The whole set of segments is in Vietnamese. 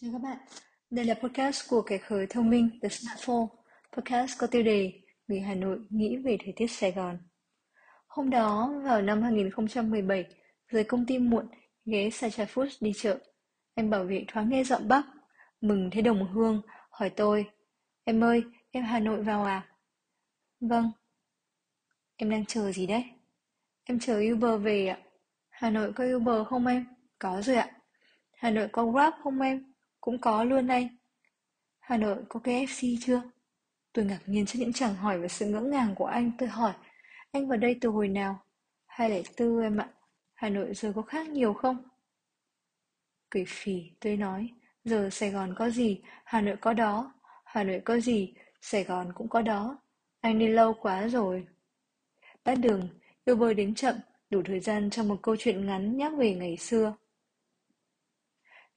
Chào các bạn, đây là podcast của kẻ khởi thông minh The Smartphone. Podcast có tiêu đề Người Hà Nội nghĩ về thời tiết Sài Gòn. Hôm đó, vào năm 2017, rời công ty muộn, ghé Sacha Food đi chợ. Anh bảo vệ thoáng nghe giọng Bắc, mừng thấy đồng hương, hỏi tôi. Em ơi, em Hà Nội vào à? Vâng. Em đang chờ gì đấy? Em chờ Uber về ạ. Hà Nội có Uber không em? Có rồi ạ. Hà Nội có Grab không em? Cũng có luôn anh. Hà Nội có KFC chưa? Tôi ngạc nhiên trước những chàng hỏi và sự ngỡ ngàng của anh. Tôi hỏi, anh vào đây từ hồi nào? 204 em ạ. Hà Nội giờ có khác nhiều không? Cười phì, tôi nói, giờ Sài Gòn có gì, Hà Nội có đó. Hà Nội có gì, Sài Gòn cũng có đó. Anh đi lâu quá rồi. Bắt đường, yêu bơi đến chậm, đủ thời gian cho một câu chuyện ngắn nhắc về ngày xưa.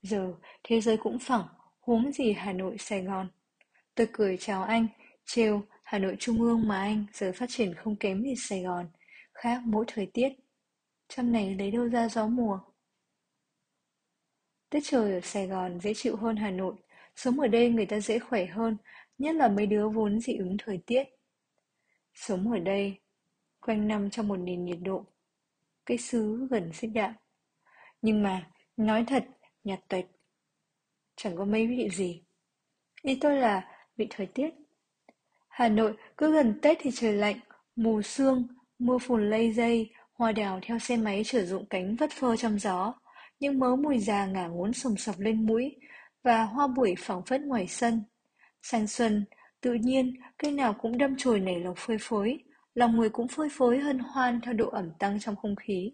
Giờ thế giới cũng phẳng, huống gì Hà Nội, Sài Gòn. Tôi cười chào anh, trêu Hà Nội Trung ương mà anh giờ phát triển không kém gì Sài Gòn, khác mỗi thời tiết. Trong này lấy đâu ra gió mùa. Tết trời ở Sài Gòn dễ chịu hơn Hà Nội, sống ở đây người ta dễ khỏe hơn, nhất là mấy đứa vốn dị ứng thời tiết. Sống ở đây, quanh năm trong một nền nhiệt độ, cái xứ gần xích đạm. Nhưng mà, nói thật, nhạt tuệch. Chẳng có mấy vị gì. Ý tôi là vị thời tiết. Hà Nội cứ gần Tết thì trời lạnh, mù sương, mưa phùn lây dây, hoa đào theo xe máy sử dụng cánh vất phơ trong gió, những mớ mùi già ngả ngốn sồng sọc lên mũi, và hoa bụi phẳng phất ngoài sân. Sang xuân, tự nhiên, cây nào cũng đâm chồi nảy lộc phơi phới, lòng người cũng phơi phới hân hoan theo độ ẩm tăng trong không khí.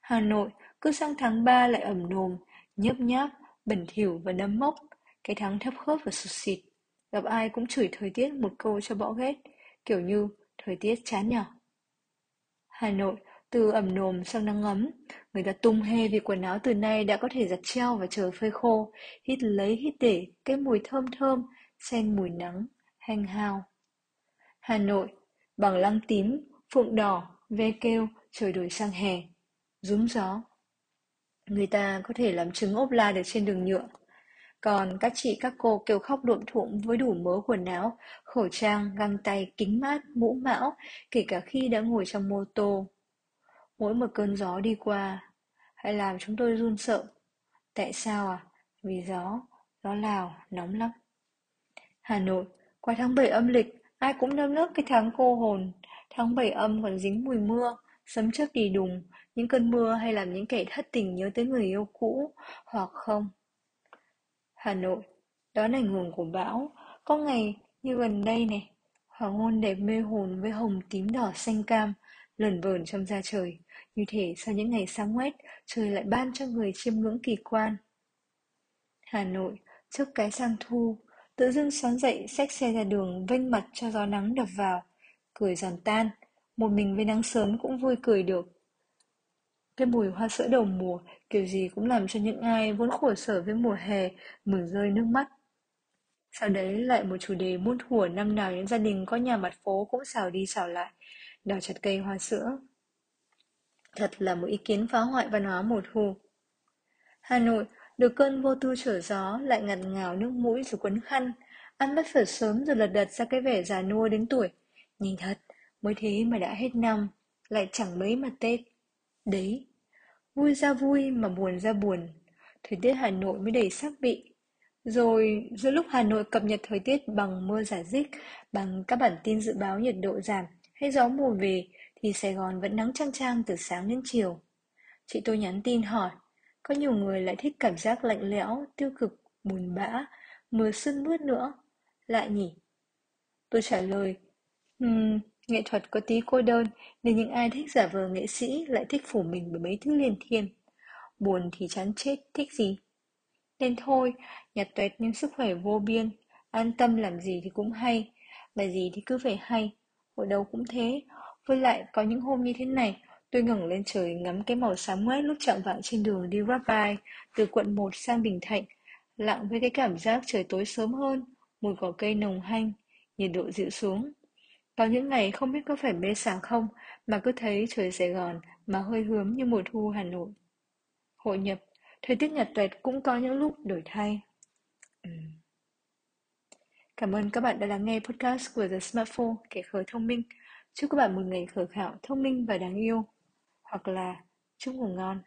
Hà Nội cứ sang tháng 3 lại ẩm nồm, nhấp nháp, bẩn thỉu và nấm mốc, cái thắng thấp khớp và sụt xịt. Gặp ai cũng chửi thời tiết một câu cho bỏ ghét, kiểu như thời tiết chán nhở. Hà Nội, từ ẩm nồm sang nắng ấm, người ta tung hê vì quần áo từ nay đã có thể giặt treo và chờ phơi khô, hít lấy hít để cái mùi thơm thơm, xen mùi nắng, hanh hao. Hà Nội, bằng lăng tím, phượng đỏ, ve kêu, trời đổi sang hè, rúm gió. Người ta có thể làm trứng ốp la được trên đường nhựa. Còn các chị các cô kêu khóc đụm thụm với đủ mớ quần áo, khẩu trang, găng tay, kính mát, mũ mão, kể cả khi đã ngồi trong mô tô. Mỗi một cơn gió đi qua, hãy làm chúng tôi run sợ. Tại sao à? Vì gió, gió Lào nóng lắm. Hà Nội, qua tháng 7 âm lịch, ai cũng nơm nớp cái tháng cô hồn. Tháng 7 âm còn dính mùi mưa, sấm chớp đi đùng, những cơn mưa hay làm những kẻ thất tình nhớ tới người yêu cũ, hoặc không. Hà Nội, đó là ảnh hưởng của bão. Có ngày như gần đây này, hoàng hôn đẹp mê hồn với hồng tím đỏ xanh cam, lởn vởn trong da trời. Như thể sau những ngày sáng quét, trời lại ban cho người chiêm ngưỡng kỳ quan. Hà Nội, trước cái sang thu, tự dưng sáng dậy xách xe ra đường vênh mặt cho gió nắng đập vào, cười giòn tan, một mình với nắng sớm cũng vui cười được. Cái mùi hoa sữa đầu mùa kiểu gì cũng làm cho những ai vốn khổ sở với mùa hè mừng rơi nước mắt. Sau đấy lại một chủ đề muôn thuở năm nào những gia đình có nhà mặt phố cũng xào đi xào lại, đào chặt cây hoa sữa. Thật là một ý kiến phá hoại văn hóa mùa thu. Hà Nội, được cơn vô tư trở gió, lại ngặt ngào nước mũi rồi quấn khăn, ăn mất phở sớm rồi lật đật ra cái vẻ già nua đến tuổi. Nhìn thật, mới thế mà đã hết năm, lại chẳng mấy mà Tết. Đấy, vui ra vui mà buồn ra buồn. Thời tiết Hà Nội mới đầy sắc vị. Rồi, giữa lúc Hà Nội cập nhật thời tiết bằng mưa giả dích, bằng các bản tin dự báo nhiệt độ giảm hay gió mùa về, thì Sài Gòn vẫn nắng trang trang từ sáng đến chiều. Chị tôi nhắn tin hỏi, có nhiều người lại thích cảm giác lạnh lẽo, tiêu cực, buồn bã, mưa sương mướt nữa. Lại nhỉ? Tôi trả lời, um, Nghệ thuật có tí cô đơn, nên những ai thích giả vờ nghệ sĩ lại thích phủ mình bởi mấy thứ liền thiên. Buồn thì chán chết, thích gì? Nên thôi, nhặt tuệt nhưng sức khỏe vô biên, an tâm làm gì thì cũng hay, bài gì thì cứ phải hay, ở đâu cũng thế. Với lại, có những hôm như thế này, tôi ngẩng lên trời ngắm cái màu xám ngoét lúc chạm vạng trên đường đi Grab by, từ quận 1 sang Bình Thạnh, lặng với cái cảm giác trời tối sớm hơn, mùi cỏ cây nồng hanh, nhiệt độ dịu xuống. Có những ngày không biết có phải mê sáng không mà cứ thấy trời Sài Gòn mà hơi hướng như mùa thu Hà Nội. Hội nhập, thời tiết nhật tuyệt cũng có những lúc đổi thay. Cảm ơn các bạn đã lắng nghe podcast của The Smartphone Kẻ Khờ Thông Minh. Chúc các bạn một ngày khờ khạo, thông minh và đáng yêu. Hoặc là chúc ngủ ngon.